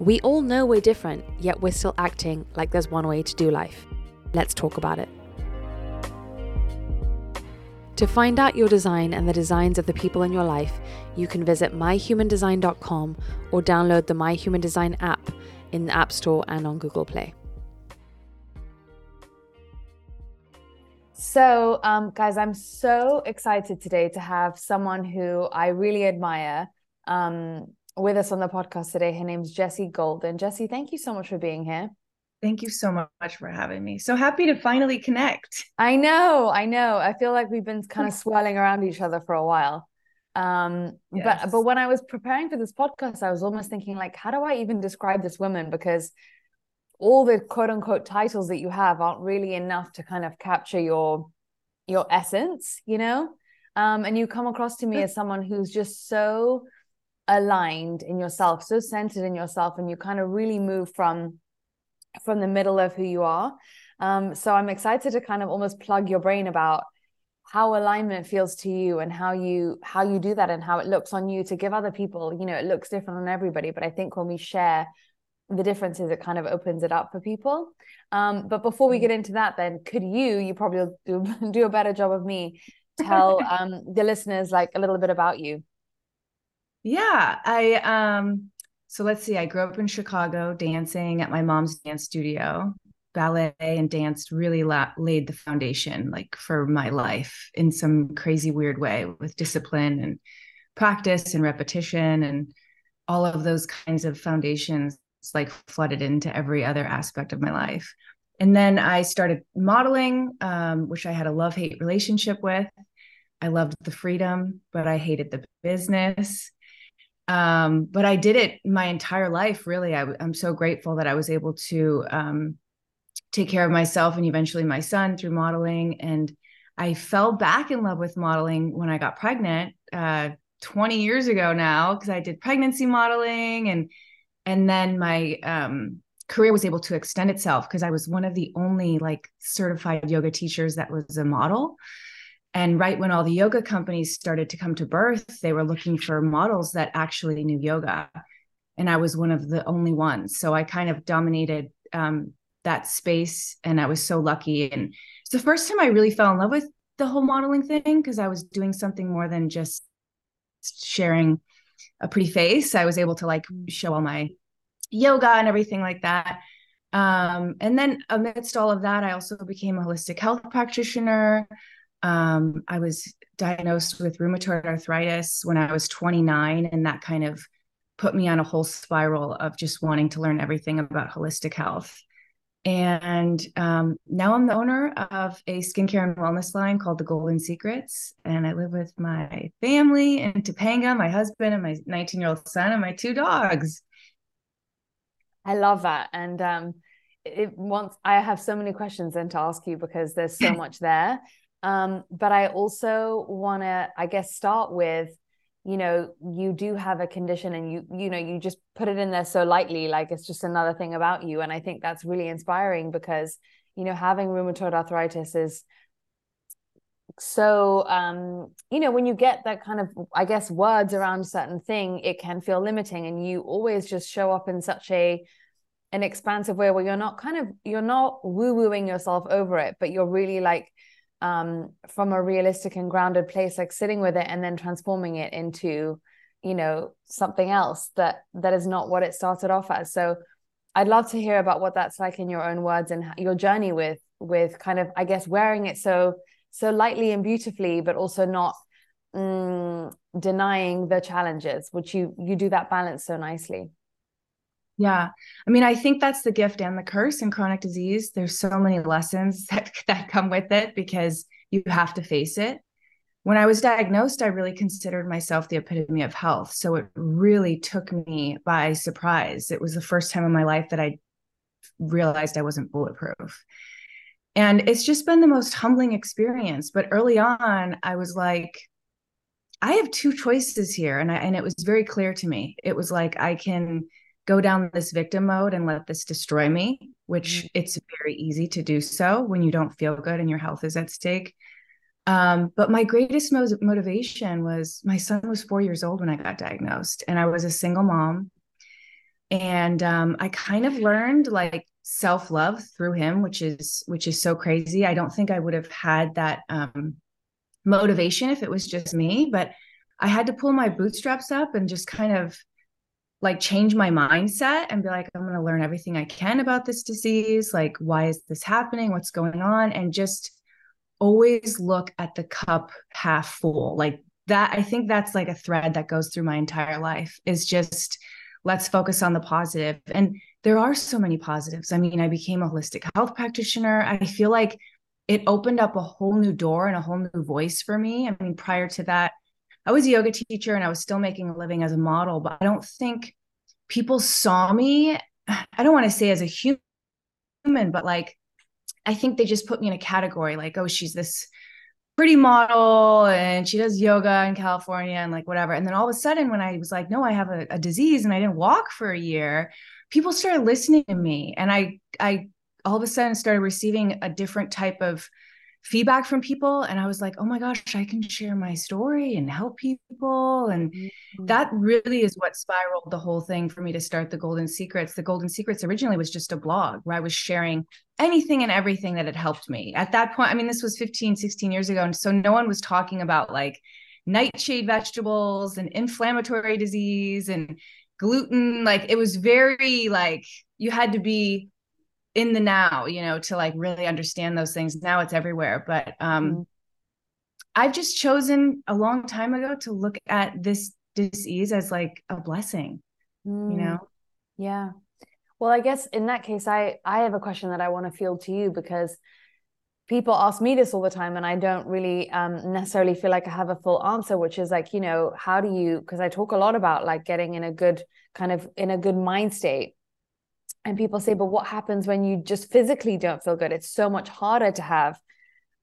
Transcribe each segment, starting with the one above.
We all know we're different, yet we're still acting like there's one way to do life. Let's talk about it. To find out your design and the designs of the people in your life, you can visit myhumandesign.com or download the My Human Design app in the App Store and on Google Play. So, um, guys, I'm so excited today to have someone who I really admire um, with us on the podcast today. Her name's Jesse Golden. Jesse, thank you so much for being here. Thank you so much for having me. So happy to finally connect. I know, I know. I feel like we've been kind of swirling around each other for a while. Um, yes. but but when I was preparing for this podcast, I was almost thinking like, how do I even describe this woman? Because all the quote unquote titles that you have aren't really enough to kind of capture your your essence, you know? Um, and you come across to me as someone who's just so aligned in yourself, so centered in yourself, and you kind of really move from from the middle of who you are. Um, so I'm excited to kind of almost plug your brain about how alignment feels to you and how you how you do that and how it looks on you to give other people you know it looks different on everybody but i think when we share the differences it kind of opens it up for people. Um, but before we get into that then could you you probably do, do a better job of me tell um, the listeners like a little bit about you yeah i um so let's see, I grew up in Chicago dancing at my mom's dance studio, ballet and danced really la- laid the foundation like for my life in some crazy weird way with discipline and practice and repetition and all of those kinds of foundations like flooded into every other aspect of my life. And then I started modeling, um, which I had a love hate relationship with. I loved the freedom, but I hated the business um, but I did it my entire life. Really, I, am so grateful that I was able to um, take care of myself and eventually my son through modeling. And I fell back in love with modeling when I got pregnant uh, 20 years ago now because I did pregnancy modeling and and then my um, career was able to extend itself because I was one of the only like certified yoga teachers that was a model. And right when all the yoga companies started to come to birth, they were looking for models that actually knew yoga. And I was one of the only ones. So I kind of dominated um, that space. And I was so lucky. And it's the first time I really fell in love with the whole modeling thing because I was doing something more than just sharing a pretty face. I was able to like show all my yoga and everything like that. Um, and then amidst all of that, I also became a holistic health practitioner. Um, I was diagnosed with rheumatoid arthritis when I was 29, and that kind of put me on a whole spiral of just wanting to learn everything about holistic health. And um, now I'm the owner of a skincare and wellness line called The Golden Secrets. And I live with my family in Topanga, my husband, and my 19 year old son, and my two dogs. I love that. And um, it once I have so many questions then to ask you because there's so much there. Um, but I also want to, I guess, start with, you know, you do have a condition and you, you know, you just put it in there so lightly, like it's just another thing about you. And I think that's really inspiring because, you know, having rheumatoid arthritis is so um you know when you get that kind of i guess words around certain thing it can feel limiting and you always just show up in such a an expansive way where you're not kind of you're not woo wooing yourself over it but you're really like um, from a realistic and grounded place, like sitting with it and then transforming it into, you know, something else that that is not what it started off as. So I'd love to hear about what that's like in your own words and your journey with with kind of, I guess, wearing it so so lightly and beautifully, but also not mm, denying the challenges, which you you do that balance so nicely. Yeah. I mean, I think that's the gift and the curse in chronic disease. There's so many lessons that, that come with it because you have to face it. When I was diagnosed, I really considered myself the epitome of health. So it really took me by surprise. It was the first time in my life that I realized I wasn't bulletproof. And it's just been the most humbling experience. But early on, I was like, I have two choices here. And I, and it was very clear to me. It was like, I can go down this victim mode and let this destroy me, which mm-hmm. it's very easy to do so when you don't feel good and your health is at stake. Um, but my greatest mo- motivation was my son was four years old when I got diagnosed, and I was a single mom. And um, I kind of learned like self love through him, which is which is so crazy. I don't think I would have had that um, motivation if it was just me, but I had to pull my bootstraps up and just kind of like change my mindset and be like i'm going to learn everything i can about this disease. Like why is this happening? What's going on? And just always look at the cup half full. Like that i think that's like a thread that goes through my entire life is just let's focus on the positive. And there are so many positives. I mean i became a holistic health practitioner. I feel like it opened up a whole new door and a whole new voice for me. I mean prior to that I was a yoga teacher and I was still making a living as a model, but I don't think people saw me. I don't want to say as a human, but like, I think they just put me in a category like, oh, she's this pretty model and she does yoga in California and like whatever. And then all of a sudden, when I was like, no, I have a, a disease and I didn't walk for a year, people started listening to me. And I, I all of a sudden started receiving a different type of feedback from people and i was like oh my gosh i can share my story and help people and mm-hmm. that really is what spiraled the whole thing for me to start the golden secrets. The golden secrets originally was just a blog where i was sharing anything and everything that had helped me. At that point i mean this was 15 16 years ago and so no one was talking about like nightshade vegetables and inflammatory disease and gluten. Like it was very like you had to be in the now you know to like really understand those things now it's everywhere but um mm-hmm. i've just chosen a long time ago to look at this disease as like a blessing mm. you know yeah well i guess in that case i i have a question that i want to field to you because people ask me this all the time and i don't really um, necessarily feel like i have a full answer which is like you know how do you because i talk a lot about like getting in a good kind of in a good mind state and people say, but what happens when you just physically don't feel good? It's so much harder to have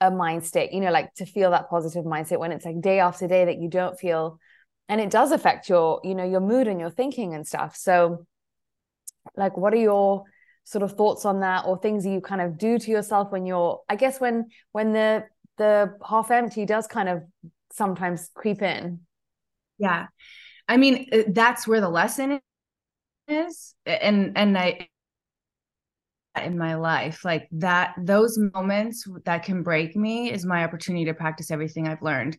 a mind state, you know, like to feel that positive mindset when it's like day after day that you don't feel and it does affect your, you know, your mood and your thinking and stuff. So like what are your sort of thoughts on that or things that you kind of do to yourself when you're I guess when when the the half empty does kind of sometimes creep in. Yeah. I mean, uh, that's where the lesson is and and I in my life like that those moments that can break me is my opportunity to practice everything i've learned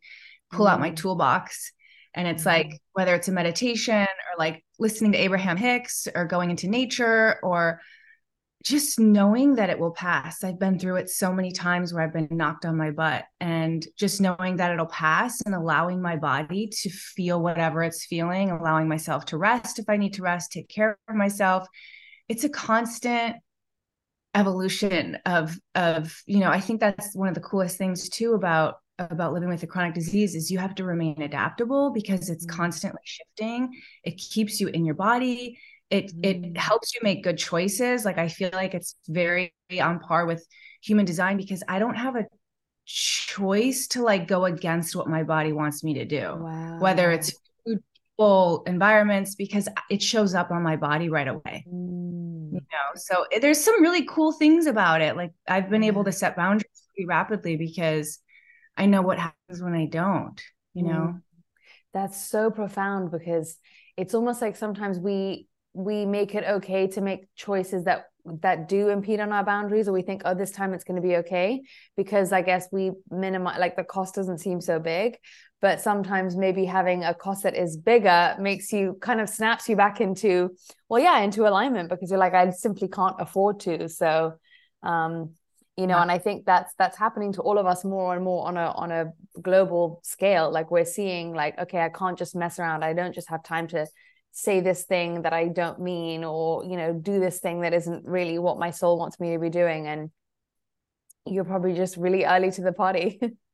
pull mm-hmm. out my mm. toolbox and it's mm-hmm. like whether it's a meditation or like listening to abraham hicks or going into nature or just knowing that it will pass i've been through it so many times where i've been knocked on my butt and just knowing that it'll pass and allowing my body to feel whatever it's feeling allowing myself to rest if i need to rest take care of myself it's a constant evolution of of you know i think that's one of the coolest things too about about living with a chronic disease is you have to remain adaptable because it's mm-hmm. constantly shifting it keeps you in your body it mm-hmm. it helps you make good choices like i feel like it's very on par with human design because i don't have a choice to like go against what my body wants me to do wow. whether it's food people environments because it shows up on my body right away mm you know so eh, there's some really cool things about it like i've been able to set boundaries pretty rapidly because i know what happens when i don't you know? Mm. that's so profound because it's almost like sometimes we we make it okay to make choices that that do impede on our boundaries or we think oh this time it's going to be okay because i guess we minimize like the cost doesn't seem so big but sometimes maybe having a cost that is bigger makes you kind of snaps you back into well yeah into alignment because you're like i simply can't afford to. So um you know yeah. and i think that's that's happening to all of us more and more on a on a global scale. Like we're seeing like okay i can't just mess around. I don't just have time to say this thing that i don't mean or you know do this thing that isn't really what my soul wants me to be doing. And you're probably just really early to the party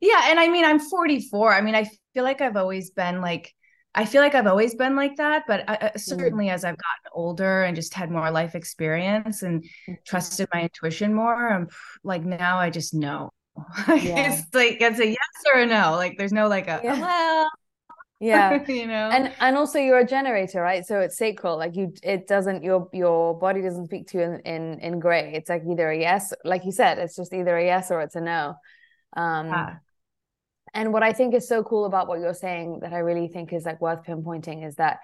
yeah and i mean i'm 44 i mean i feel like i've always been like I feel like I've always been like that, but I, mm. certainly mm. as I've gotten older and just had more life experience and mm-hmm. trusted my intuition more, I'm like now I just know. Yeah. it's like it's a yes or a no. Like there's no like a yeah. well. Yeah, you know, and and also you're a generator, right? So it's sacral. Like you, it doesn't your your body doesn't speak to you in in, in gray. It's like either a yes, like you said, it's just either a yes or it's a no. Um, yeah. and what i think is so cool about what you're saying that i really think is like worth pinpointing is that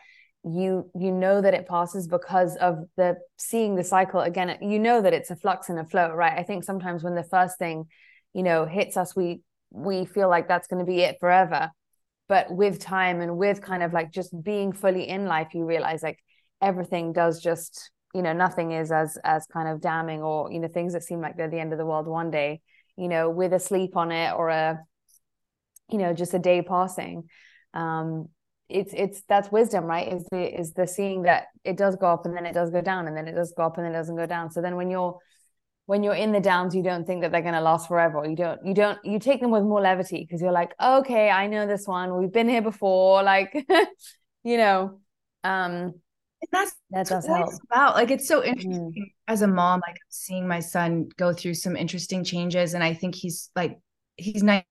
you you know that it passes because of the seeing the cycle again you know that it's a flux and a flow right? I think sometimes when the first thing you know hits us we we feel like that's going to be it forever. But with time and with kind of like just being fully in life you realize like everything does just you know nothing is as as kind of damning or you know things that seem like they're the end of the world one day you know with a sleep on it or a you know just a day passing. Um it's it's that's wisdom right? Is the is the seeing that it does go up and then it does go down and then it does go up and then it doesn't go down. So then when you're when you're in the downs you don't think that they're going to last forever. You don't you don't you take them with more levity because you're like okay i know this one. We've been here before. Like you know um and that's that does help. about. Like it's so interesting mm. as a mom like I'm seeing my son go through some interesting changes and i think he's like he's nine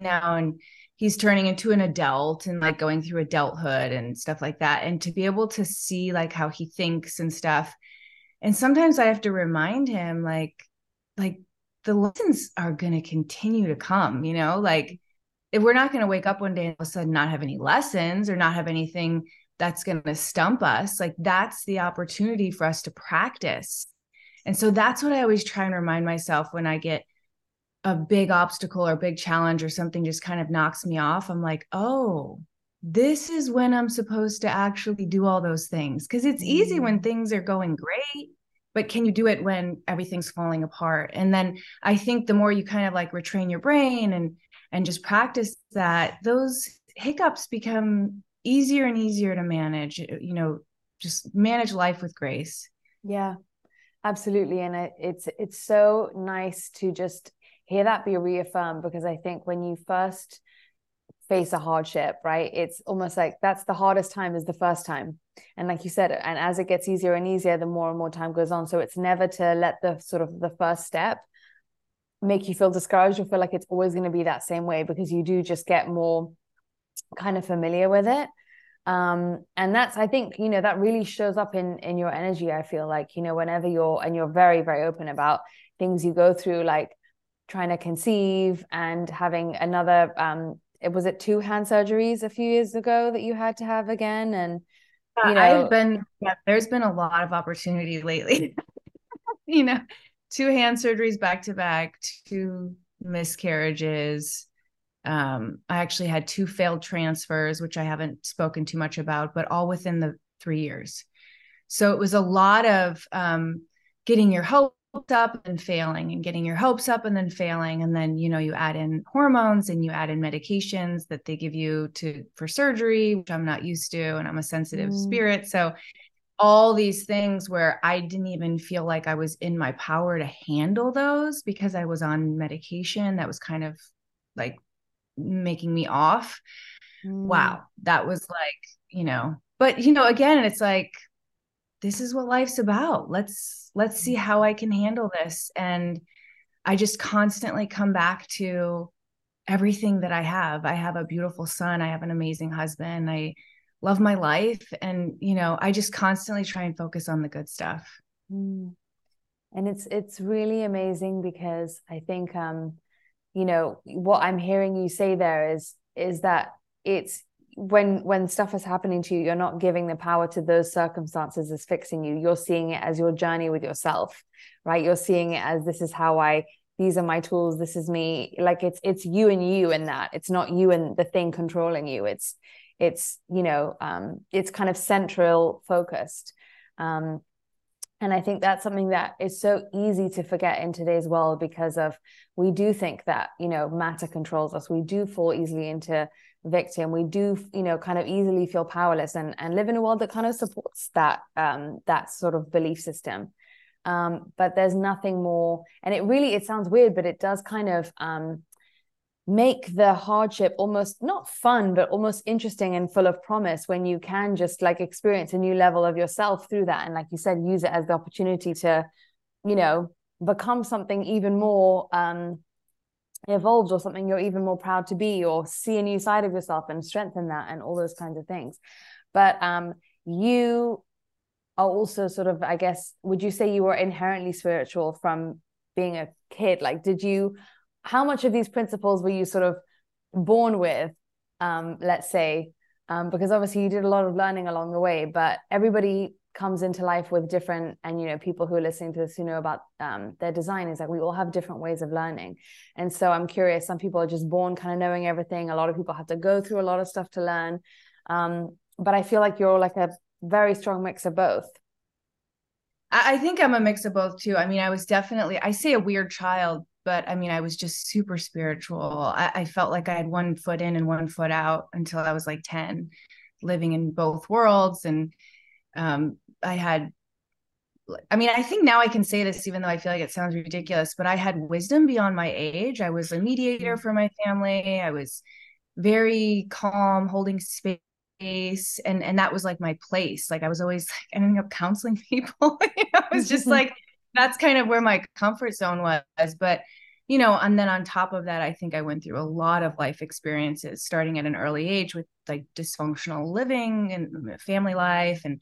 now and he's turning into an adult and like going through adulthood and stuff like that. And to be able to see like how he thinks and stuff. And sometimes i have to remind him like like the lessons are going to continue to come you know? Like if we're not going to wake up one day and all of a sudden not have any lessons or not have anything that's going to stump us like that's the opportunity for us to practice and so that's what i always try and remind myself when i get a big obstacle or big challenge or something just kind of knocks me off, I'm like, oh, this is when I'm supposed to actually do all those things. Cause it's easy when mm. things are going great, but can you do it when everything's falling apart? And then I think the more you kind of like retrain your brain and and just practice that, those hiccups become easier and easier to manage, uh, you know, just manage life with grace. Yeah. Absolutely and it, it's it's so nice to just hear that be reaffirmed because I think when you first face a hardship, right, it's almost like that's the hardest time is the first time. And like you said, and as it gets easier and easier, the more and more time goes on. So it's never to let the sort of the first step make you feel discouraged or feel like it's always going to be that same way because you do just get more kind of familiar with it. Um and that's i think you know that really shows up in in your energy i feel like you know whenever you're and you're very very open about things you go through like trying to conceive and having another um it was it two hand surgeries a few years ago that you had to have again? And you know I've been yeah, there's been a lot of opportunity lately. You know two hand surgeries back to back two miscarriages um I actually had two failed transfers which I haven't spoken too much about but all within the 3 years. So it was a lot of um getting your hopes up and failing and getting your hopes up and then failing. And then you know you add in hormones and you add in medications that they give you to for surgery which i'm not used to and i'm a sensitive mm. spirit. So all these things where i didn't even feel like i was in my power to handle those because i was on medication that was kind of like making me off. Mm. wow that was like you know but you know again it's like this is what life's about. Let's let's see mm-hmm. how i can handle this. And i just constantly come back to everything that i have. I have a beautiful son. I have an amazing husband. I love my life. And you know i just constantly try and focus on the good stuff. Mm. and it's it's really amazing because i think um you know what i'm hearing you say there is is that it's when when stuff is happening to you you're not giving the power to those circumstances as fixing you. You're seeing it as your journey with yourself right? You're seeing it as this is how i these are my tools this is me. Like it's it's you and you in that. It's not you and the thing controlling you. It's it's you know um it's kind of central focused. Um and i think that's something that is so easy to forget in today's world because of we do think that you know matter controls us. We do fall easily into victim. We do you know kind of easily feel powerless and and live in a world that kind of supports that um that sort of belief system. Um but there's nothing more. And it really it sounds weird but it does kind of um make the hardship almost not fun but almost interesting and full of promise when you can just like experience a new level of yourself through that and like you said use it as the opportunity to you know become something even more um evolved or something you're even more proud to be or see a new side of yourself and strengthen that and all those kinds of things. But um you are also sort of i guess would you say you were inherently spiritual from being a kid? Like did you how much of these principles were you sort of born with um, let's say? Um, because obviously you did a lot of learning along the way but everybody comes into life with different and you know people who are listening to this who know about um, their design is like we all have different ways of learning. And so i'm curious some people are just born kind of knowing everything. A lot of people have to go through a lot of stuff to learn. Um, but i feel like you're like a very strong mix of both. I think I'm a mix of both too. I mean, I was definitely, I say a weird child but I mean, I was just super spiritual. I, I, felt like I had one foot in and one foot out until I was like 10, living in both worlds. And um, I had, I mean, I think now I can say this, even though I feel like it sounds ridiculous, but I had wisdom beyond my age. I was a mediator mm. for my family. I was very calm, holding space. And and that was like my place. Like I was always like ending up counseling people. you know, it was just like that's kind of where my comfort zone was. But you know, and then on top of that, I think I went through a lot of life experiences starting at an early age with like dysfunctional living and family life and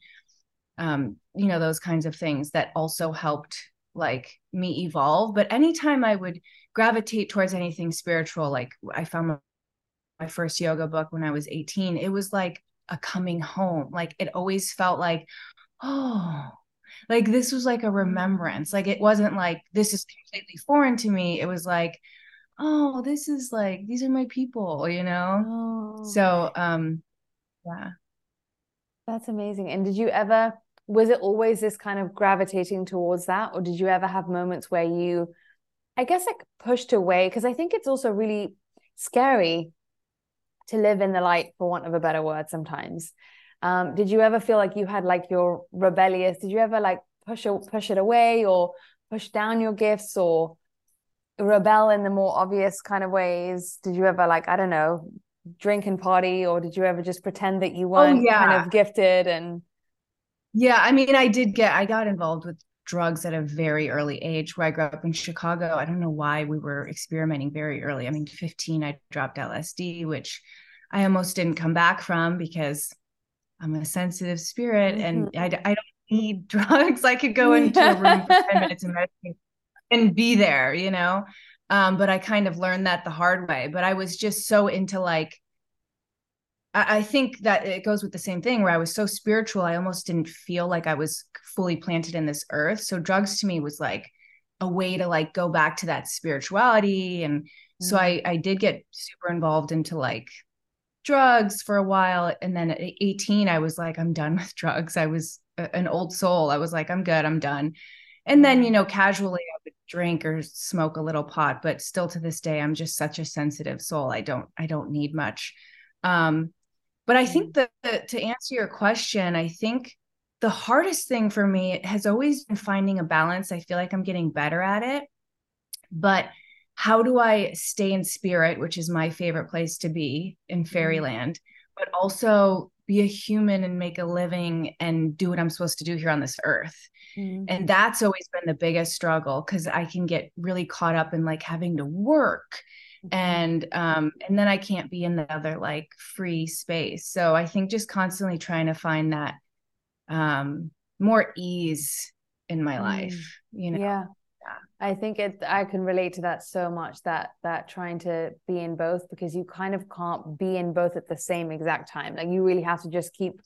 um, you know, those kinds of things that also helped like me evolve. But anytime I would gravitate towards anything spiritual, like I found my first yoga book when I was 18, it was like a coming home. Like it always felt like, oh, like this was like a remembrance. Like it wasn't like this is completely foreign to me. It was like oh this is like these are my people you know? Oh. so um yeah. That's amazing. And did you ever was it always this kind of gravitating towards that? Or did you ever have moments where you i guess like pushed away? Because i think it's also really scary to live in the light for want of a better word sometimes um, did you ever feel like you had like your rebellious? Did you ever like push push it away or push down your gifts or rebel in the more obvious kind of ways? Did you ever like I don't know drink and party or did you ever just pretend that you oh, weren't oh, yeah. kind of gifted and? Yeah, I mean, I did get I got involved with drugs at a very early age where I grew up in Chicago. I don't know why we were experimenting very early. I mean, 15, I dropped LSD, which I almost didn't come back from because I'm a sensitive spirit mm-hmm. and I, I don't need drugs. I could go into a room for 10 minutes and meditate and be there, you know? Um, but I kind of learned that the hard way. But I was just so into like, I, I think that it goes with the same thing where I was so spiritual, I almost didn't feel like I was fully planted in this earth. So drugs to me was like a way to like go back to that spirituality. And so mm-hmm. I I did get super involved into like drugs for a while and then at 18 i was like i'm done with drugs. I was a, an old soul. I was like i'm good i'm done. And then you know casually i would drink or smoke a little pot but still to this day i'm just such a sensitive soul. I don't i don't need much. Um but i think mm. that to answer your question i think the hardest thing for me has always been finding a balance. I feel like i'm getting better at it but how do I stay in spirit, which is my favorite place to be in mm-hmm. fairyland, but also be a human and make a living and do what I'm supposed to do here on this earth. Mm-hmm. And that's always been the biggest struggle because I can get really caught up in like having to work mm-hmm. and um and then I can't be in the other like free space. So I think just constantly trying to find that um more ease in my mm-hmm. life, you know. Yeah. I think it I can relate to that so much that that trying to be in both because you kind of can't be in both at the same exact time. Like you really have to just keep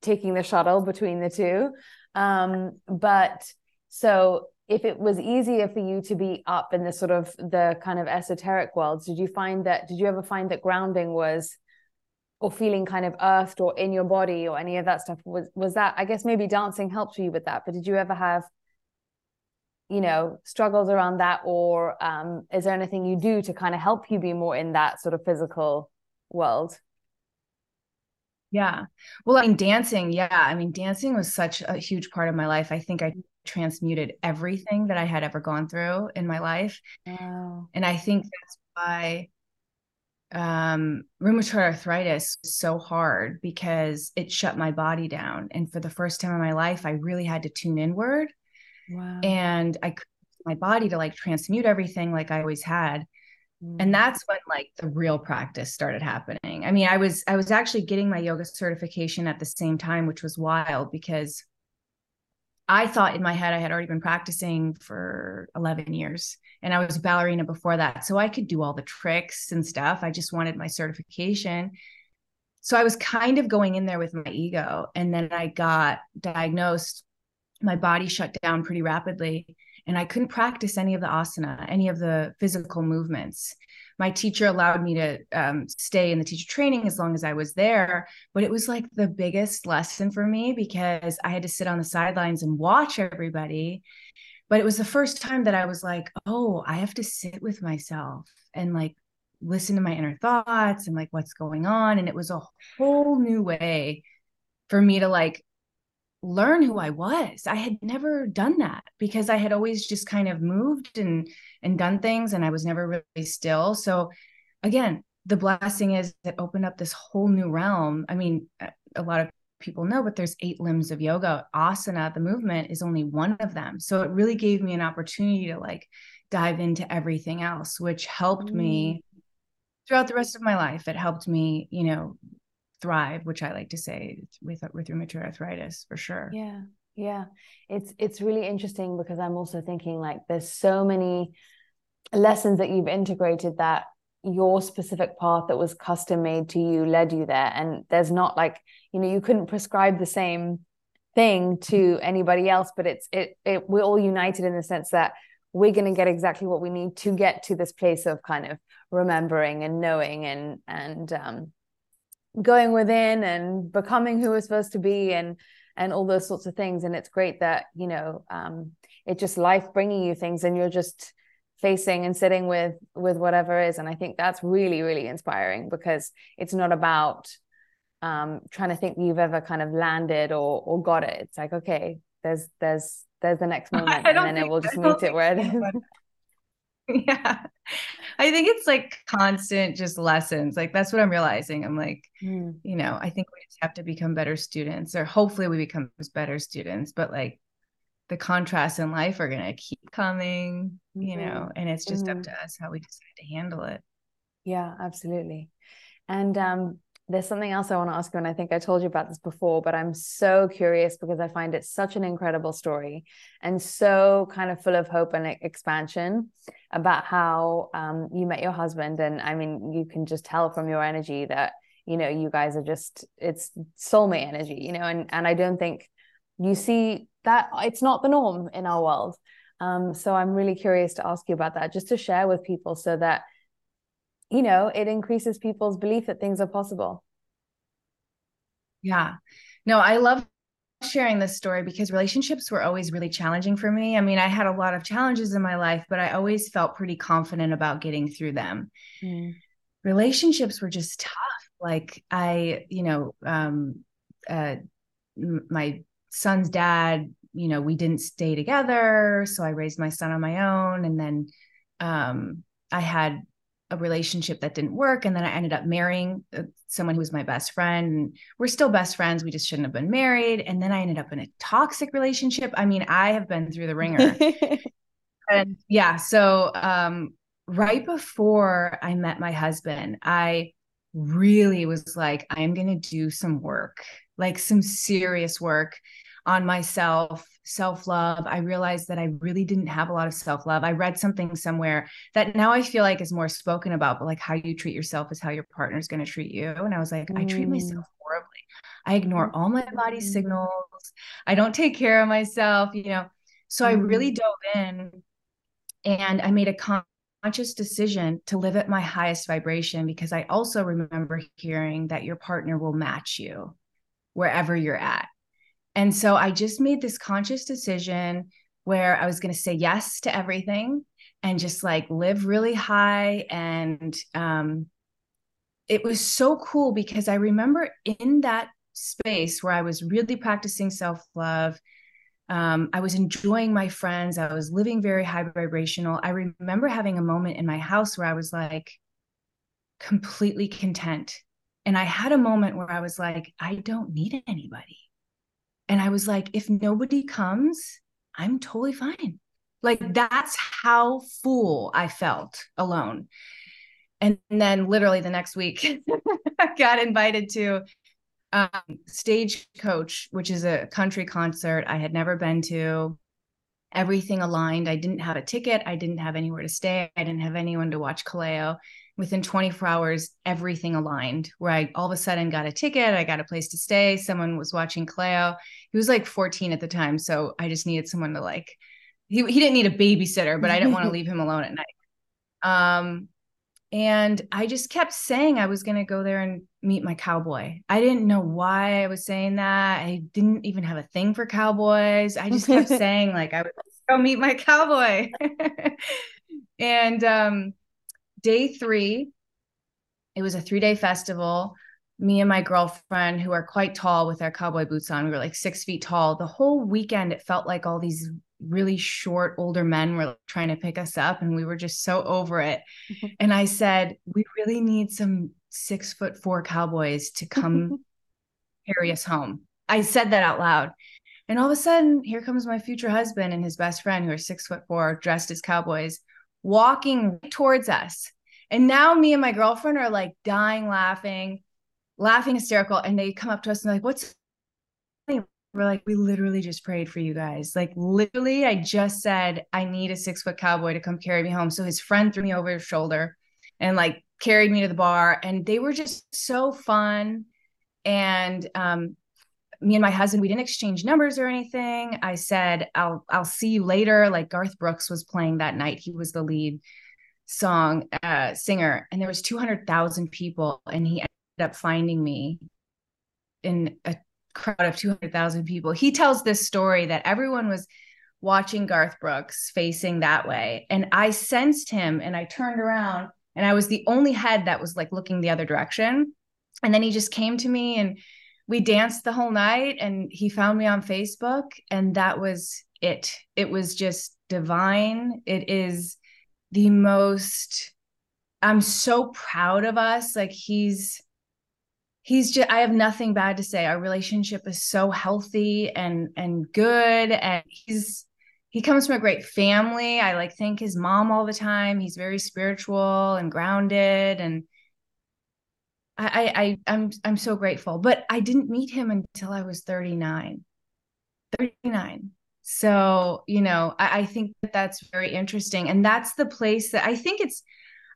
taking the shuttle between the two. Um, but so if it was easier for you to be up in the sort of the kind of esoteric worlds, did you find that did you ever find that grounding was or feeling kind of earthed or in your body or any of that stuff was was that I guess maybe dancing helped you with that, but did you ever have you know struggles around that or um, is there anything you do to kind of help you be more in that sort of physical world yeah well i mean dancing yeah i mean dancing was such a huge part of my life i think i transmuted everything that i had ever gone through in my life wow. and i think that's why um, rheumatoid arthritis was so hard because it shut my body down. And for the first time in my life, I really had to tune inward. Wow. And I my body to like transmute everything like I always had. Mm. And that's when like the real practice started happening. I mean, I was I was actually getting my yoga certification at the same time, which was wild because I thought in my head I had already been practicing for 11 years and I was a ballerina before that. So I could do all the tricks and stuff. I just wanted my certification. So I was kind of going in there with my ego. And then I got diagnosed. My body shut down pretty rapidly and I couldn't practice any of the asana, any of the physical movements. My teacher allowed me to um, stay in the teacher training as long as I was there, but it was like the biggest lesson for me because I had to sit on the sidelines and watch everybody. But it was the first time that I was like, oh, I have to sit with myself and like listen to my inner thoughts and like what's going on. And it was a whole new way for me to like learn who I was. I had never done that because I had always just kind of moved and and done things and I was never really still. So again, the blessing is that opened up this whole new realm. I mean, a lot of people know, but there's eight limbs of yoga. Asana, the movement is only one of them. So it really gave me an opportunity to like dive into everything else, which helped mm. me throughout the rest of my life. It helped me, you know, thrive, which I like to say with with rheumatoid arthritis for sure. Yeah. Yeah. It's it's really interesting because I'm also thinking like there's so many lessons that you've integrated that your specific path that was custom made to you led you there and there's not like you know you couldn't prescribe the same thing to anybody else but it's it, it we're all united in the sense that we're going to get exactly what we need to get to this place of kind of remembering and knowing and and um, going within and becoming who we're supposed to be and and all those sorts of things. And it's great that you know um it's just life bringing you things and you're just facing and sitting with with whatever is. And i think that's really really inspiring because it's not about um trying to think you've ever kind of landed or or got it. It's like okay there's there's there's the next moment and then it will just meet it where it is yeah i think it's like constant just lessons like that's what i'm realizing i'm like mm. you know i think we just have to become better students or hopefully we become better students but like the contrasts in life are going to keep coming mm-hmm. you know and it's just mm-hmm. up to us how we decide to handle it yeah absolutely and um there's something else I want to ask you, and I think I told you about this before, but I'm so curious because I find it such an incredible story and so kind of full of hope and expansion about how um, you met your husband. And I mean, you can just tell from your energy that you know you guys are just it's soulmate energy, you know, and and I don't think you see that it's not the norm in our world. Um, so I'm really curious to ask you about that, just to share with people so that you know, it increases people's belief that things are possible. Yeah. No, I love sharing this story because relationships were always really challenging for me. I mean, I had a lot of challenges in my life, but I always felt pretty confident about getting through them. Mm. Relationships were just tough. Like I, you know, um, uh, my son's dad, you know, we didn't stay together, so I raised my son on my own, and then um, I had a relationship that didn't work and then i ended up marrying uh, someone who was my best friend and we're still best friends we just shouldn't have been married and then i ended up in a toxic relationship. I mean i have been through the ringer. And yeah so um, right before i met my husband i really was like i'm going to do some work like some serious work on myself self love. I realized that I really didn't have a lot of self love. I read something somewhere that now I feel like is more spoken about, but like how you treat yourself is how your partner's going to treat you. And I was like, mm. I treat myself mm. horribly. I ignore all my body mm. signals. I don't take care of myself, you know. So mm. I really mm. dove in and I made a conscious decision to live at my highest vibration because I also remember hearing that your partner will match you wherever you're at. And so I just made this conscious decision where I was going to say yes to everything and just like live really high. And um, it was so cool because I remember in that space where I was really practicing self love. Um, I was enjoying my friends. I was living very high vibrational. I remember having a moment in my house where I was like, completely content. And I had a moment where I was like, I don't need anybody. And I was like, if nobody comes, I'm totally fine. Like that's how full I felt alone. And then literally the next week, I got invited to um, Stagecoach, which is a country concert I had never been to. Everything aligned. I didn't have a ticket. I didn't have anywhere to stay. I didn't have anyone to watch Kaleo. Within 24 hours, everything aligned where I all of a sudden got a ticket. I got a place to stay. Someone was watching Kaleo. He was like 14 at the time. So I just needed someone to like, he, he didn't need a babysitter, but I didn't want to leave him alone at night. Um, and I just kept saying I was going to go there and meet my cowboy. I didn't know why I was saying that. I didn't even have a thing for cowboys. I just kept saying like I would go meet my cowboy. and um, day three, it was a three day festival. Me and my girlfriend, who are quite tall with our cowboy boots on, we were like six feet tall. The whole weekend, it felt like all these really short older men were trying to pick us up and we were just so over it and i said we really need some six foot four cowboys to come carry us home i said that out loud and all of a sudden here comes my future husband and his best friend who are six foot four dressed as cowboys walking towards us and now me and my girlfriend are like dying laughing laughing hysterical and they come up to us and like what's funny? we're like, we literally just prayed for you guys. Like, literally, I just said, I need a six foot cowboy to come carry me home. So his friend threw me over his shoulder and like carried me to the bar. And they were just so fun. And um, me and my husband, we didn't exchange numbers or anything. I said, I'll I'll see you later. Like Garth Brooks was playing that night. He was the lead song uh, singer. And there was 200,000 people. And he ended up finding me in a crowd of 200,000 people. He tells this story that everyone was watching Garth Brooks facing that way. And I sensed him and I turned around and I was the only head that was like looking the other direction. And then he just came to me and we danced the whole night and he found me on Facebook and that was it. It was just divine. It is the most I'm so proud of us. Like he's he's just i have nothing bad to say our relationship is so healthy and and good and he's he comes from a great family i like thank his mom all the time he's very spiritual and grounded and I, I I'm I'm so grateful, but I didn't meet him until I was 39. 39. So, you know, I, I think that that's very interesting. And that's the place that I think it's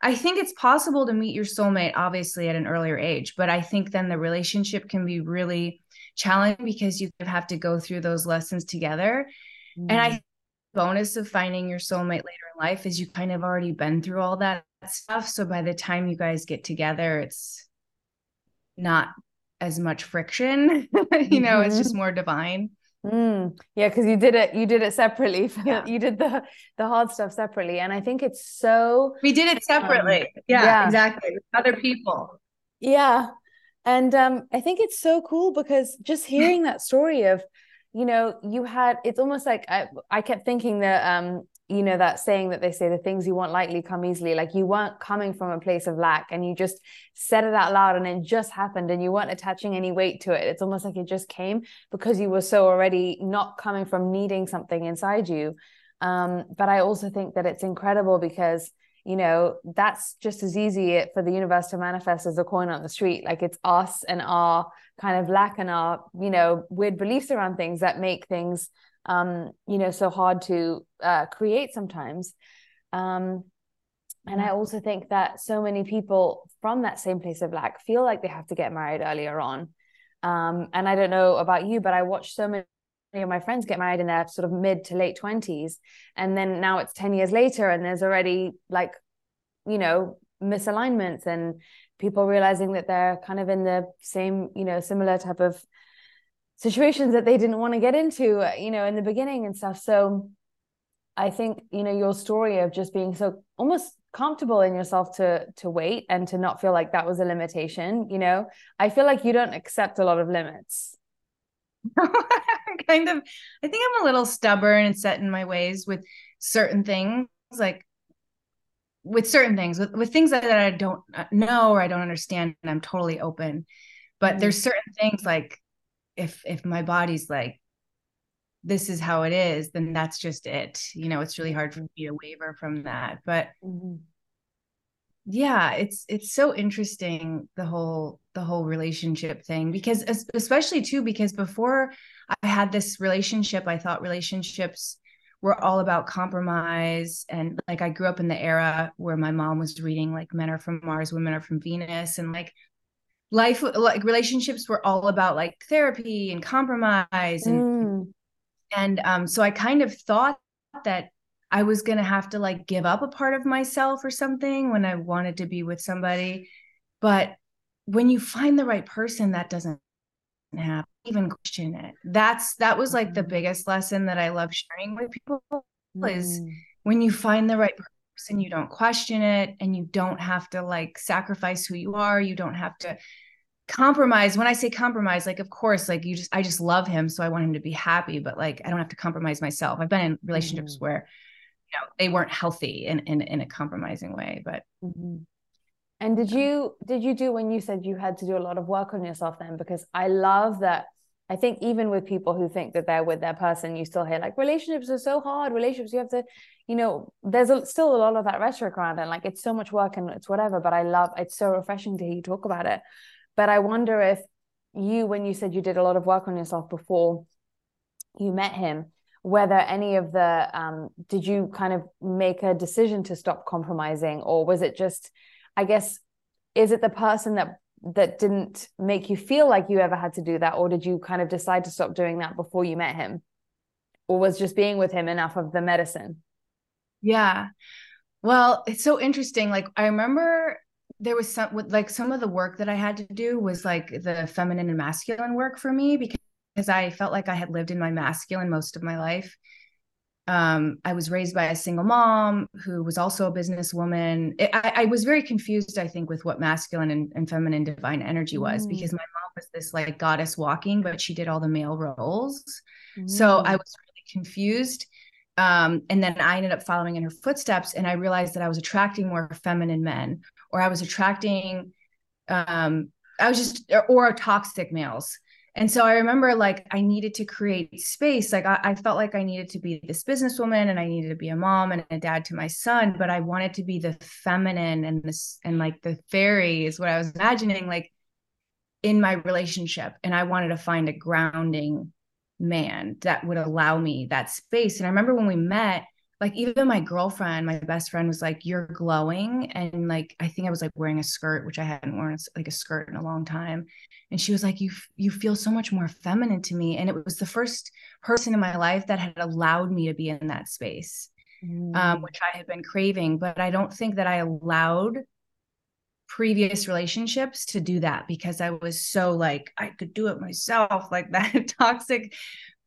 I think it's possible to meet your soulmate, obviously, at an earlier age, but I think then the relationship can be really challenging because you have to go through those lessons together. Mm. And I mm. bonus of finding your soulmate later in life is you kind of already been through all that stuff. So by the time you guys get together, it's not as much friction. you mm-hmm. know, it's just mm-hmm. more divine. Mm, yeah, because you did it. You did it separately. Yeah. you did the the hard stuff separately, and I think it's so. We did it separately. Um, yeah, yeah, exactly. With other people. Yeah, and um, I think it's so cool because just hearing that story of, you know, you had. It's almost like I I kept thinking that um you know that saying that they say the things you want lightly come easily. Like you weren't coming from a place of lack and you just said it out loud and it just happened and you weren't attaching any weight to it. It's almost like it just came because you were so already not coming from needing something inside you. Um, but i also think that it's incredible because you know that's just as easy for the universe to manifest as a coin on the street. Like it's us and our kind of lack and our you know weird beliefs around things that make things um, you know, so hard to uh, create sometimes. Um, and I also think that so many people from that same place of lack feel like they have to get married earlier on. Um, and I don't know about you, but I watch so many of my friends get married in their sort of mid to late 20s. And then now it's 10 years later, and there's already like, you know, misalignments and people realizing that they're kind of in the same, you know, similar type of situations that they didn't want to get into uh, you know in the beginning and stuff. So i think you know your story of just being so almost comfortable in yourself to to wait and to not feel like that was a limitation you know? I feel like you don't accept a lot of limits. Kind of. I think i'm a little stubborn and set in my ways with certain things like with certain things with, with things that, that i don't know or i don't understand i'm totally open. But mm-hmm. there's certain things like if if my body's like this is how it is then that's just it you know it's really hard for me to waver from that but mm-hmm. yeah it's it's so interesting the whole the whole relationship thing because especially too because before i had this relationship i thought relationships were all about compromise and like i grew up in the era where my mom was reading like men are from mars women are from venus and like life like relationships were all about like therapy and compromise and mm. and um so i kind of thought that i was going to have to like give up a part of myself or something when i wanted to be with somebody but when you find the right person that doesn't happen even question it that's that was like the mm. biggest lesson that i love sharing with people mm. is when you find the right person you don't question it and you don't have to like sacrifice who you are. You don't have to compromise. When i say compromise like of course like you just i just love him so i want him to be happy but like i don't have to compromise myself. I've been in relationships mm-hmm. where you know they weren't healthy in in, in a compromising way but mm-hmm. and did you did you do when you said you had to do a lot of work on yourself then? Because i love that i think even with people who think that they're with their person you still hear like relationships are so hard. Relationships you have to you know there's a, still a lot of that rhetoric around it like it's so much work and it's whatever but i love it's so refreshing to hear you talk about it but I wonder if you, when you said you did a lot of work on yourself before you met him, whether any of the, um, did you kind of make a decision to stop compromising, or was it just, I guess, is it the person that that didn't make you feel like you ever had to do that, or did you kind of decide to stop doing that before you met him, or was just being with him enough of the medicine? Yeah. Well, it's so interesting. Like I remember there was some like some of the work that I had to do was like the feminine and masculine work for me because I felt like I had lived in my masculine most of my life. Um, I was raised by a single mom who was also a businesswoman. It, I, I, was very confused, I think, with what masculine and, and feminine divine energy was mm. because my mom was this like goddess walking, but she did all the male roles. Mm. So I was really confused. Um, and then I ended up following in her footsteps, and I realized that I was attracting more feminine men or I was attracting um I was just or, toxic males. And so I remember like I needed to create space. Like I, I, felt like I needed to be this businesswoman and I needed to be a mom and a dad to my son, but I wanted to be the feminine and this and like the fairy is what I was imagining like in my relationship. And I wanted to find a grounding man that would allow me that space. And I remember when we met, like even my girlfriend my best friend was like you're glowing and like i think i was like wearing a skirt which i hadn't worn like a skirt in a long time and she was like you you feel so much more feminine to me and it was the first person in my life that had allowed me to be in that space um, mm. um, which i had been craving but i don't think that i allowed previous relationships to do that because i was so like i could do it myself like that toxic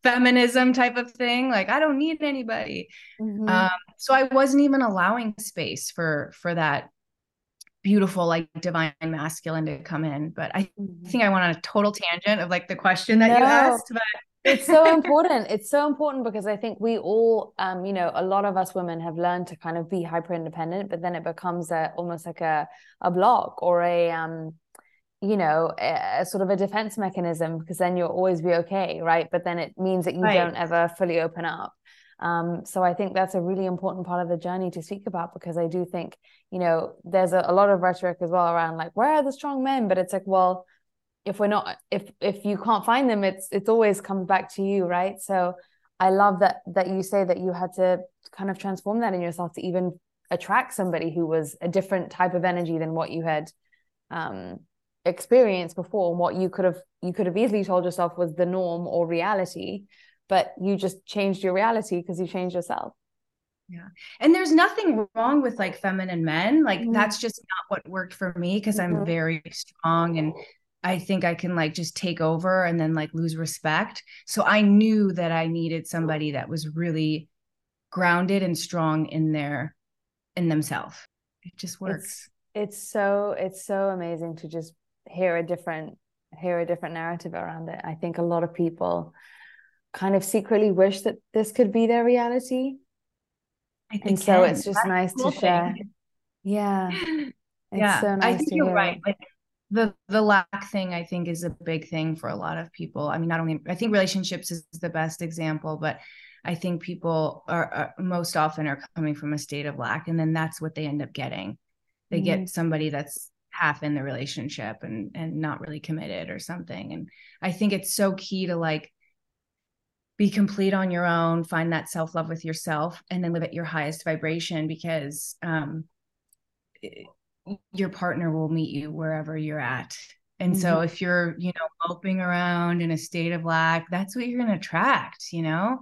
feminism type of thing like i don't need anybody mm-hmm. um, so i wasn't even allowing space for for that beautiful like divine masculine to come in but i mm-hmm. think i went on a total tangent of like the question that no. you asked but it's so important. It's so important because i think we all um you know a lot of us women have learned to kind of be hyper independent but then it becomes a almost like a a block or a um you know a, a, sort of a defense mechanism because then you'll always be okay right? But then it means that you right. don't ever fully open up. Um, so i think that's a really important part of the journey to speak about because i do think you know there's a, a lot of rhetoric as well around like where are the strong men? But it's like well if we're not if if you can't find them it's it's always comes back to you right? So i love that that you say that you had to kind of transform that in yourself to even attract somebody who was a different type of energy than what you had um experienced before. And what you could have you could have easily told yourself was the norm or reality but you just changed your reality because you changed yourself. Yeah. And there's nothing wrong with like feminine men. Like mm-hmm. that's just not what worked for me because mm-hmm. i'm very strong and i think i can like just take over and then like lose respect so i knew that i needed somebody that was really grounded and strong in their in themselves it just works it's, it's so it's so amazing to just hear a different hear a different narrative around it. I think a lot of people kind of secretly wish that this could be their reality. I think and so it's just That's nice cool to share. Yeah. It's yeah. So nice I think you're hear. right. Like the the lack thing I think is a big thing for a lot of people. I mean, not only I think relationships is the best example, but I think people are, are most often are coming from a state of lack, and then that's what they end up getting. They mm-hmm. get somebody that's half in the relationship and and not really committed or something. And I think it's so key to like be complete on your own, find that self love with yourself, and then live at your highest vibration because um, it, your partner will meet you wherever you're at. And mm-hmm. so if you're, you know, moping around in a state of lack, that's what you're going to attract, you know?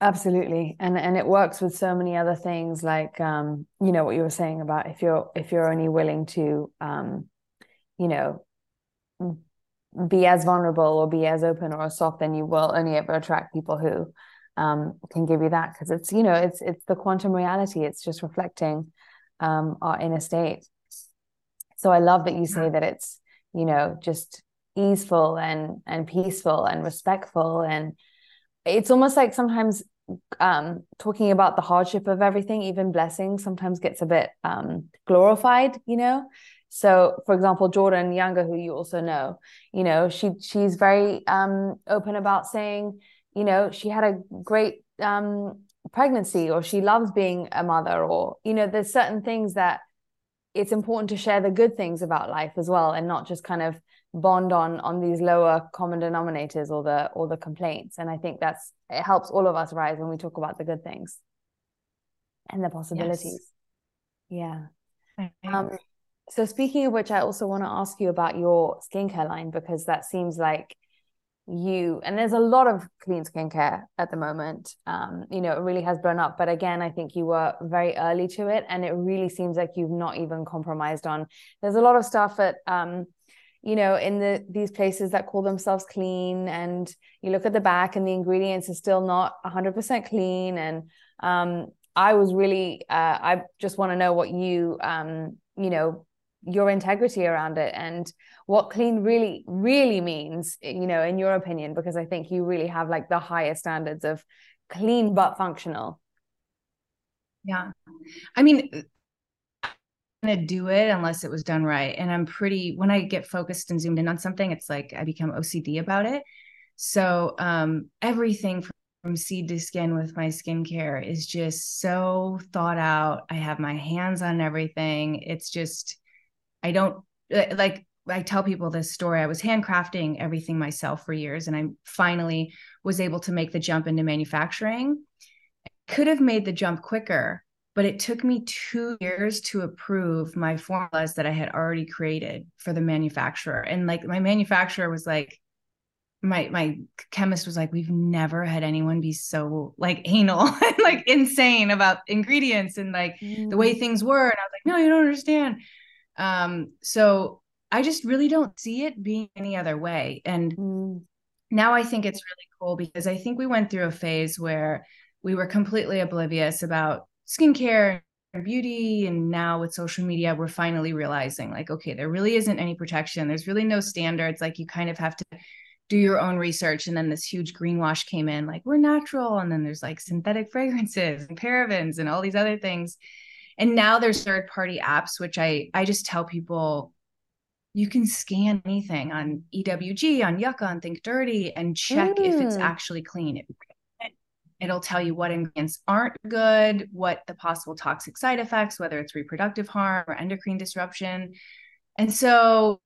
Absolutely. And and it works with so many other things like um, you know, what you were saying about if you're if you're only willing to um, you know, be as vulnerable or be as open or as soft, then you will only ever attract people who um, can give you that because it's you know it's it's the quantum reality. It's just reflecting um, our inner state. So I love that you say that it's, you know, just easeful and and peaceful and respectful and it's almost like sometimes um, talking about the hardship of everything, even blessings, sometimes gets a bit um, glorified, you know. So, for example, Jordan Younger, who you also know, you know, she she's very um, open about saying, you know, she had a great um, pregnancy or she loves being a mother or you know there's certain things that it's important to share the good things about life as well and not just kind of bond on on these lower common denominators or the or the complaints. And i think that's it helps all of us rise when we talk about the good things and the possibilities. Yes. yeah um so speaking of which i also want to ask you about your skincare line because that seems like you and there's a lot of clean skincare at the moment. Um you know it really has blown up but again i think you were very early to it and it really seems like you've not even compromised on. There's a lot of stuff at um you know in the these places that call themselves clean and you look at the back and the ingredients are still not 100% clean and um i was really uh i just want to know what you um you know your integrity around it and what clean really really means you know in your opinion because i think you really have like the highest standards of clean but functional yeah i mean I'm gonna do it unless it was done right and i'm pretty when i get focused and zoomed in on something it's like i become ocd about it so um everything from from seed to skin with my skincare is just so thought out. I have my hands on everything. It's just I don't like I tell people this story. I was handcrafting everything myself for years, and I finally was able to make the jump into manufacturing. I could have made the jump quicker, but it took me two years to approve my formulas that I had already created for the manufacturer. And like my manufacturer was like, my my chemist was like, we've never had anyone be so like anal and like insane about ingredients and like mm. the way mm. things were. And I was like, no, you don't understand. Um, so I just really don't see it being any other way. And mm. now I think it's really cool because I think we went through a phase where we were completely oblivious about skincare and beauty. And now with social media, we're finally realizing like, okay, there really isn't any protection. There's really no standards. Like you kind of have to do your own research. And then this huge greenwash came in, like we're natural. And then there's like synthetic fragrances and parabens and all these other things and now there's third party apps which i i just tell people you can scan anything on ewg on Yuka on think dirty and check mm. if it's mm. actually clean it, it'll tell you what ingredients aren't good what the possible toxic side effects whether it's reproductive harm or endocrine disruption and so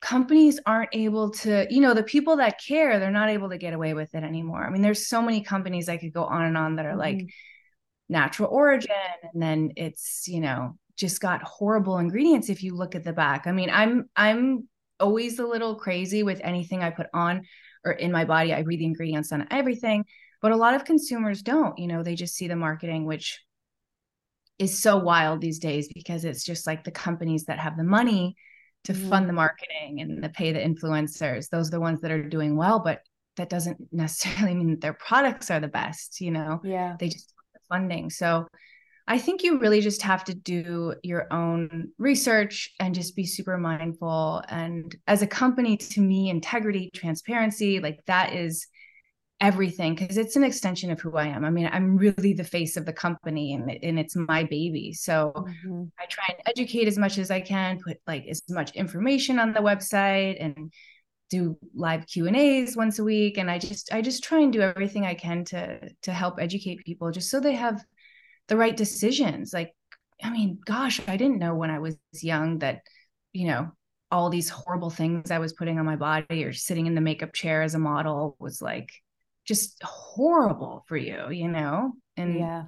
companies aren't able to you know the people that care they're not able to get away with it anymore i mean there's so many companies i could go on and on that are mm-hmm. like natural origin and then it's you know just got horrible ingredients if you look at the back. I mean i'm i'm always a little crazy with anything i put on or in my body. I read the ingredients on everything but a lot of consumers don't you know they just see the marketing which is so wild these days because it's just like the companies that have the money to mm-hmm. fund the marketing and to pay the influencers. Those are the ones that are doing well but that doesn't necessarily mean that their products are the best you know? Yeah. They just funding. So I think you really just have to do your own research and just be super mindful. And as a company, to me, integrity, transparency, like that is everything because it's an extension of who I am. I mean, I'm really the face of the company and, and it's my baby. So mm-hmm. I try and educate as much as I can, put like as much information on the website and do live Q and A's once a week. And I just, I just try and do everything I can to, to help educate people just so they have the right decisions. Like, I mean, gosh, I didn't know when I was young that, you know, all these horrible things I was putting on my body or sitting in the makeup chair as a model was like just horrible for you, you know? And yeah.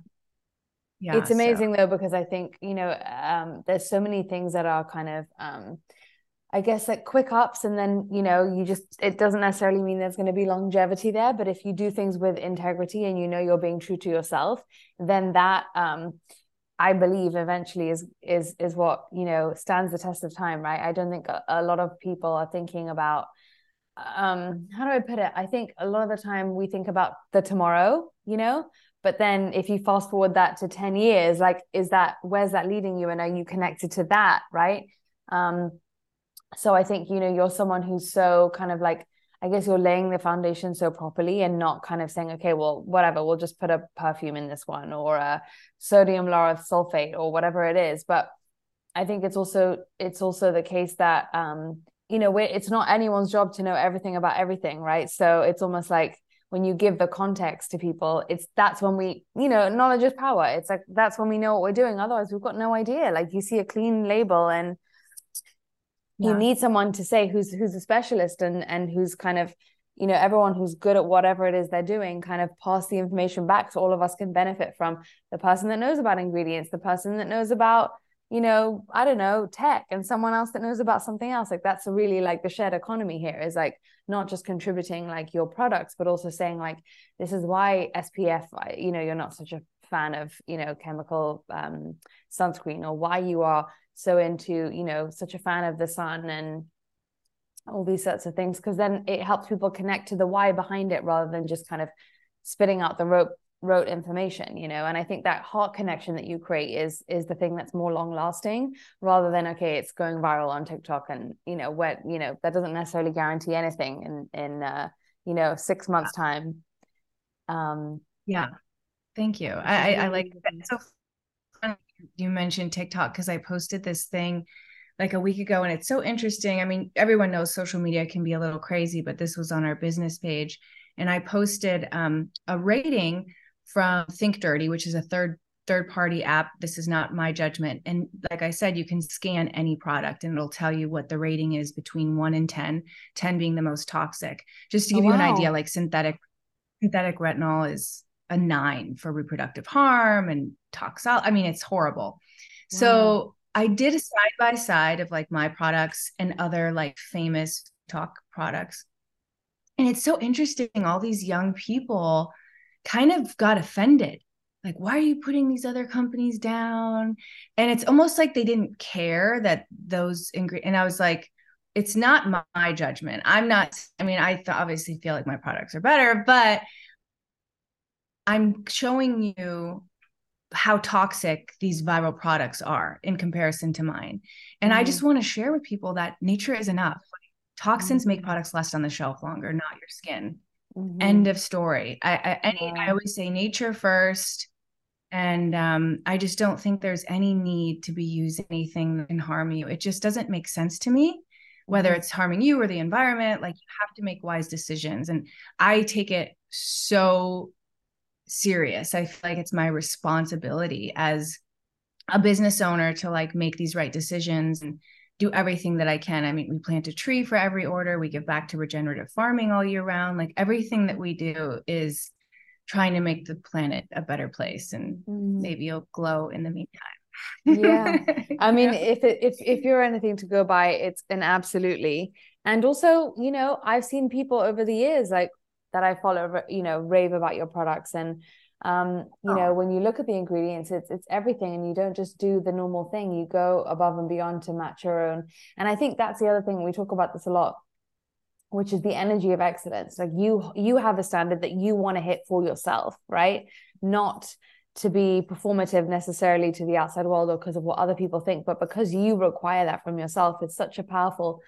Yeah, it's amazing so. though because I think you know um, there's so many things that are kind of um, I guess like quick ups and then you know you just it doesn't necessarily mean there's going to be longevity there but if you do things with integrity and you know you're being true to yourself then that um, I believe eventually is is is what you know stands the test of time right? I don't think a, a lot of people are thinking about um how do i put it? I think a lot of the time we think about the tomorrow you know? But then if you fast forward that to 10 years like is that where's that leading you? And are you connected to that right? Um so i think you know you're someone who's so kind of like i guess you're laying the foundation so properly and not kind of saying okay well whatever we'll just put a perfume in this one or a sodium lauryl sulfate or whatever it is. But i think it's also it's also the case that um you know it's not anyone's job to know everything about everything right? So it's almost like when you give the context to people it's that's when we you know knowledge is power. It's like that's when we know what we're doing. Otherwise we've got no idea. Like you see a clean label and yeah. you need someone to say who's who's a specialist and and who's kind of you know everyone who's good at whatever it is they're doing kind of pass the information back so all of us can benefit from the person that knows about ingredients the person that knows about you know, I don't know, tech and someone else that knows about something else. Like that's really like the shared economy here is like not just contributing like your products, but also saying like, this is why SPF, you know, you're not such a fan of, you know, chemical um, sunscreen or why you are so into, you know, such a fan of the sun and all these sorts of things. Cause then it helps people connect to the why behind it rather than just kind of spitting out the rope wrote information you know? And i think that heart connection that you create is is the thing that's more long lasting rather than okay it's going viral on tiktok and you know what you know that doesn't necessarily guarantee anything in in uh you know six months time. Um yeah. Thank you. I i, I like so you mentioned tiktok because i posted this thing like a week ago and it's so interesting i mean everyone knows social media can be a little crazy but this was on our business page and i posted um, a rating from Think Dirty, which is a third third party app. This is not my judgment. And like I said, you can scan any product and it'll tell you what the rating is between 1 and 10, 10 being the most toxic. Just to give oh, wow. you an idea, like synthetic synthetic retinol is a 9 for reproductive harm and toxol. I mean, it's horrible. Wow. So I did a side by side of like my products and other like famous talk products. And it's so interesting all these young people kind of got offended like why are you putting these other companies down and it's almost like they didn't care that those ingredients and i was like it's not my, my judgment i'm not i mean i th- obviously feel like my products are better but i'm showing you how toxic these viral products are in comparison to mine and mm-hmm. i just want to share with people that nature is enough toxins mm-hmm. make products last on the shelf longer not your skin Mm-hmm. End of story. I I, any, yeah. I always say nature first, and um, I just don't think there's any need to be using anything that can harm you. It just doesn't make sense to me. Whether mm-hmm. it's harming you or the environment, like you have to make wise decisions, and I take it so serious. I feel like it's my responsibility as a business owner to like make these right decisions and do everything that I can. I mean, we plant a tree for every order, we give back to regenerative farming all year round. Like everything that we do is trying to make the planet a better place and mm. maybe you'll glow in the meantime. yeah. I mean, if it, if if you're anything to go by, it's an absolutely. And also, you know, I've seen people over the years like that I follow, you know, rave about your products. And um, you oh. know when you look at the ingredients it's it's everything and you don't just do the normal thing. You go above and beyond to match your own. And i think that's the other thing we talk about this a lot which is the energy of excellence. Like you you have a standard that you want to hit for yourself right? Not to be performative necessarily to the outside world or because of what other people think but because you require that from yourself it's such a powerful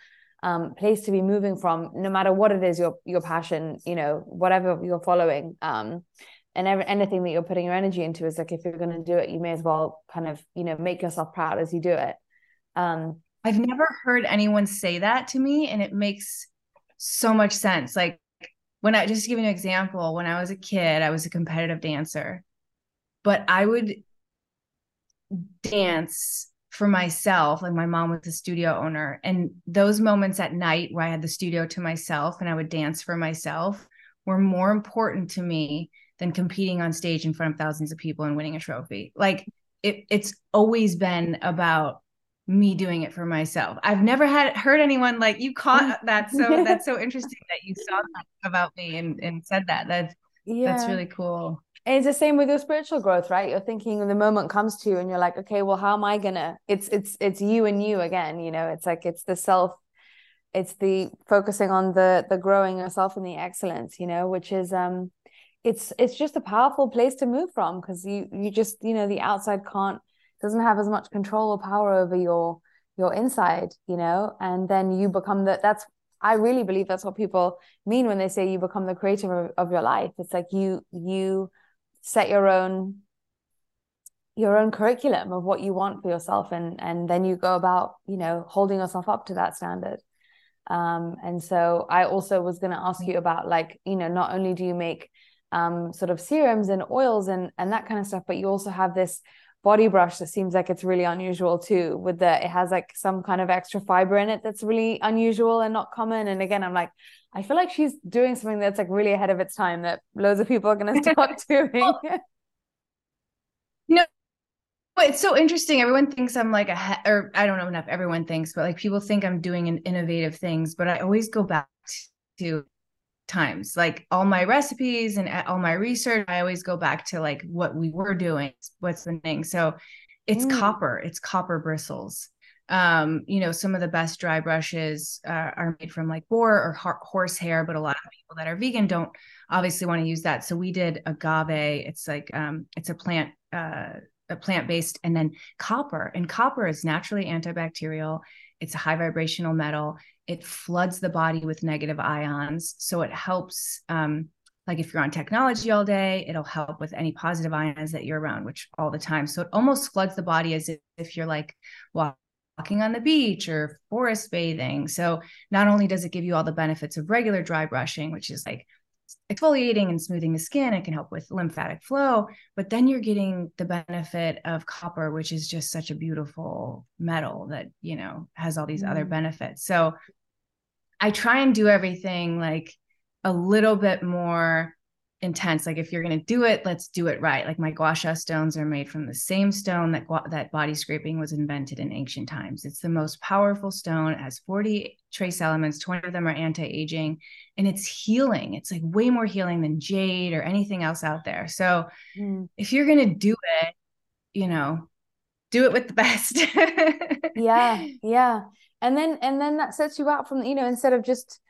um, place to be moving from, no matter what it is your your passion, you know, whatever you're following, um, and every, anything that you're putting your energy into is like if you're going to do it, you may as well kind of you know make yourself proud as you do it. Um, I've never heard anyone say that to me, and it makes so much sense. Like when I just give you an example, when I was a kid, I was a competitive dancer, but I would dance for myself like my mom was a studio owner and those moments at night where i had the studio to myself and i would dance for myself were more important to me than competing on stage in front of thousands of people and winning a trophy. Like it, it's always been about me doing it for myself. I've never had heard anyone like you caught that so that's so interesting that you saw that about me and, and said that. That's yeah. that's really cool and it's the same with your spiritual growth, right? You're thinking when the moment comes to you and you're like, okay, well, how am I gonna? It's it's it's you and you again, you know, it's like it's the self, it's the focusing on the the growing yourself and the excellence, you know, which is um it's it's just a powerful place to move from because you you just, you know, the outside can't doesn't have as much control or power over your your inside, you know, and then you become the that's I really believe that's what people mean when they say you become the creator of, of your life. It's like you you set your own your own curriculum of what you want for yourself and and then you go about you know holding yourself up to that standard. Um and so i also was going to ask you about like you know not only do you make um sort of serums and oils and and that kind of stuff but you also have this body brush that seems like it's really unusual too with the it has like some kind of extra fiber in it that's really unusual and not common. And again i'm like I feel like she's doing something that's like really ahead of its time that loads of people are going to start doing. no, but it's so interesting. Everyone thinks I'm like a, or I don't know enough. Everyone thinks, but like people think I'm doing an innovative things. But I always go back to times, like all my recipes and all my research. I always go back to like what we were doing. What's the thing? So it's mm. copper. It's copper bristles um you know some of the best dry brushes uh, are made from like boar or horse hair but a lot of people that are vegan don't obviously want to use that. So we did agave. It's like um it's a plant uh a plant based and then copper. And copper is naturally antibacterial. It's a high vibrational metal. It floods the body with negative ions. So it helps um like if you're on technology all day it'll help with any positive ions that you're around which all the time. So it almost floods the body as if, if you're like well walking on the beach or forest bathing. So not only does it give you all the benefits of regular dry brushing, which is like exfoliating and smoothing the skin, it can help with lymphatic flow, but then you're getting the benefit of copper, which is just such a beautiful metal that, you know, has all these mm. other benefits. So I try and do everything like a little bit more intense. Like if you're going to do it let's do it right. Like my gua sha stones are made from the same stone that that body scraping was invented in ancient times. It's the most powerful stone. It has 40 trace elements. 20 of them are anti-aging and it's healing. It's like way more healing than jade or anything else out there. So mm. if you're going to do it you know do it with the best. Yeah yeah. And then and then that sets you out from you know instead of just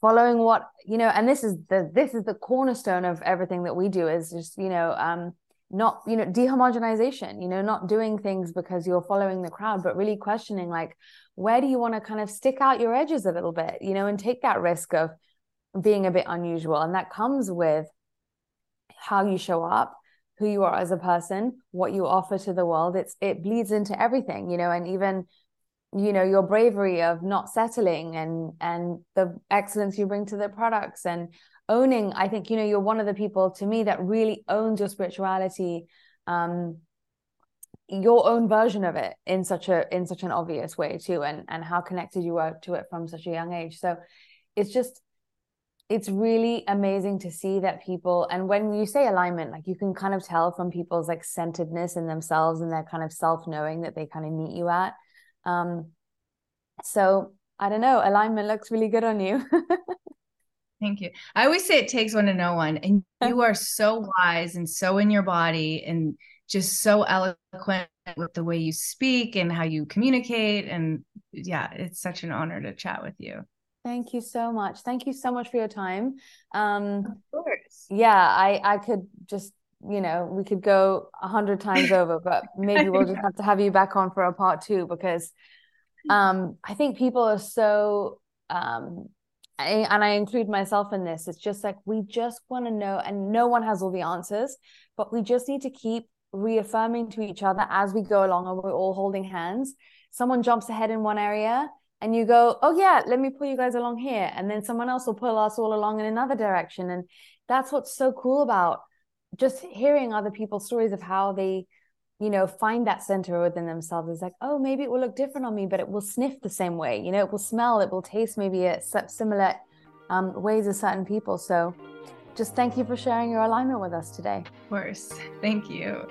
following what you know and this is the this is the cornerstone of everything that we do is just you know um not you know dehomogenization you know not doing things because you're following the crowd but really questioning like where do you want to kind of stick out your edges a little bit you know and take that risk of being a bit unusual. And that comes with how you show up who you are as a person what you offer to the world. It's it bleeds into everything you know and even you know your bravery of not settling and and the excellence you bring to the products and owning i think you know you're one of the people to me that really owns your spirituality um your own version of it in such a in such an obvious way too and and how connected you were to it from such a young age. So it's just it's really amazing to see that people and when you say alignment like you can kind of tell from people's like centeredness in themselves and their kind of self knowing that they kind of meet you at um, so I don't know, alignment looks really good on you. Thank you. I always say it takes one to know one, and you are so wise and so in your body and just so eloquent with the way you speak and how you communicate. And yeah, it's such an honor to chat with you. Thank you so much. Thank you so much for your time. Um, of course. Yeah, I I could just you know we could go a hundred times over but maybe we'll just have to have you back on for a part two because um i think people are so um, I, and I include myself in this. It's just like we just want to know, and no one has all the answers, but we just need to keep reaffirming to each other as we go along and we're all holding hands. Someone jumps ahead in one area and you go, Oh, yeah, let me pull you guys along here. And then someone else will pull us all along in another direction. And that's what's so cool about just hearing other people's stories of how they you know, find that center within themselves. is like, oh, maybe it will look different on me, but it will sniff the same way. You know, it will smell, it will taste maybe at similar um, ways of certain people. So just thank you for sharing your alignment with us today. Of course. Thank you.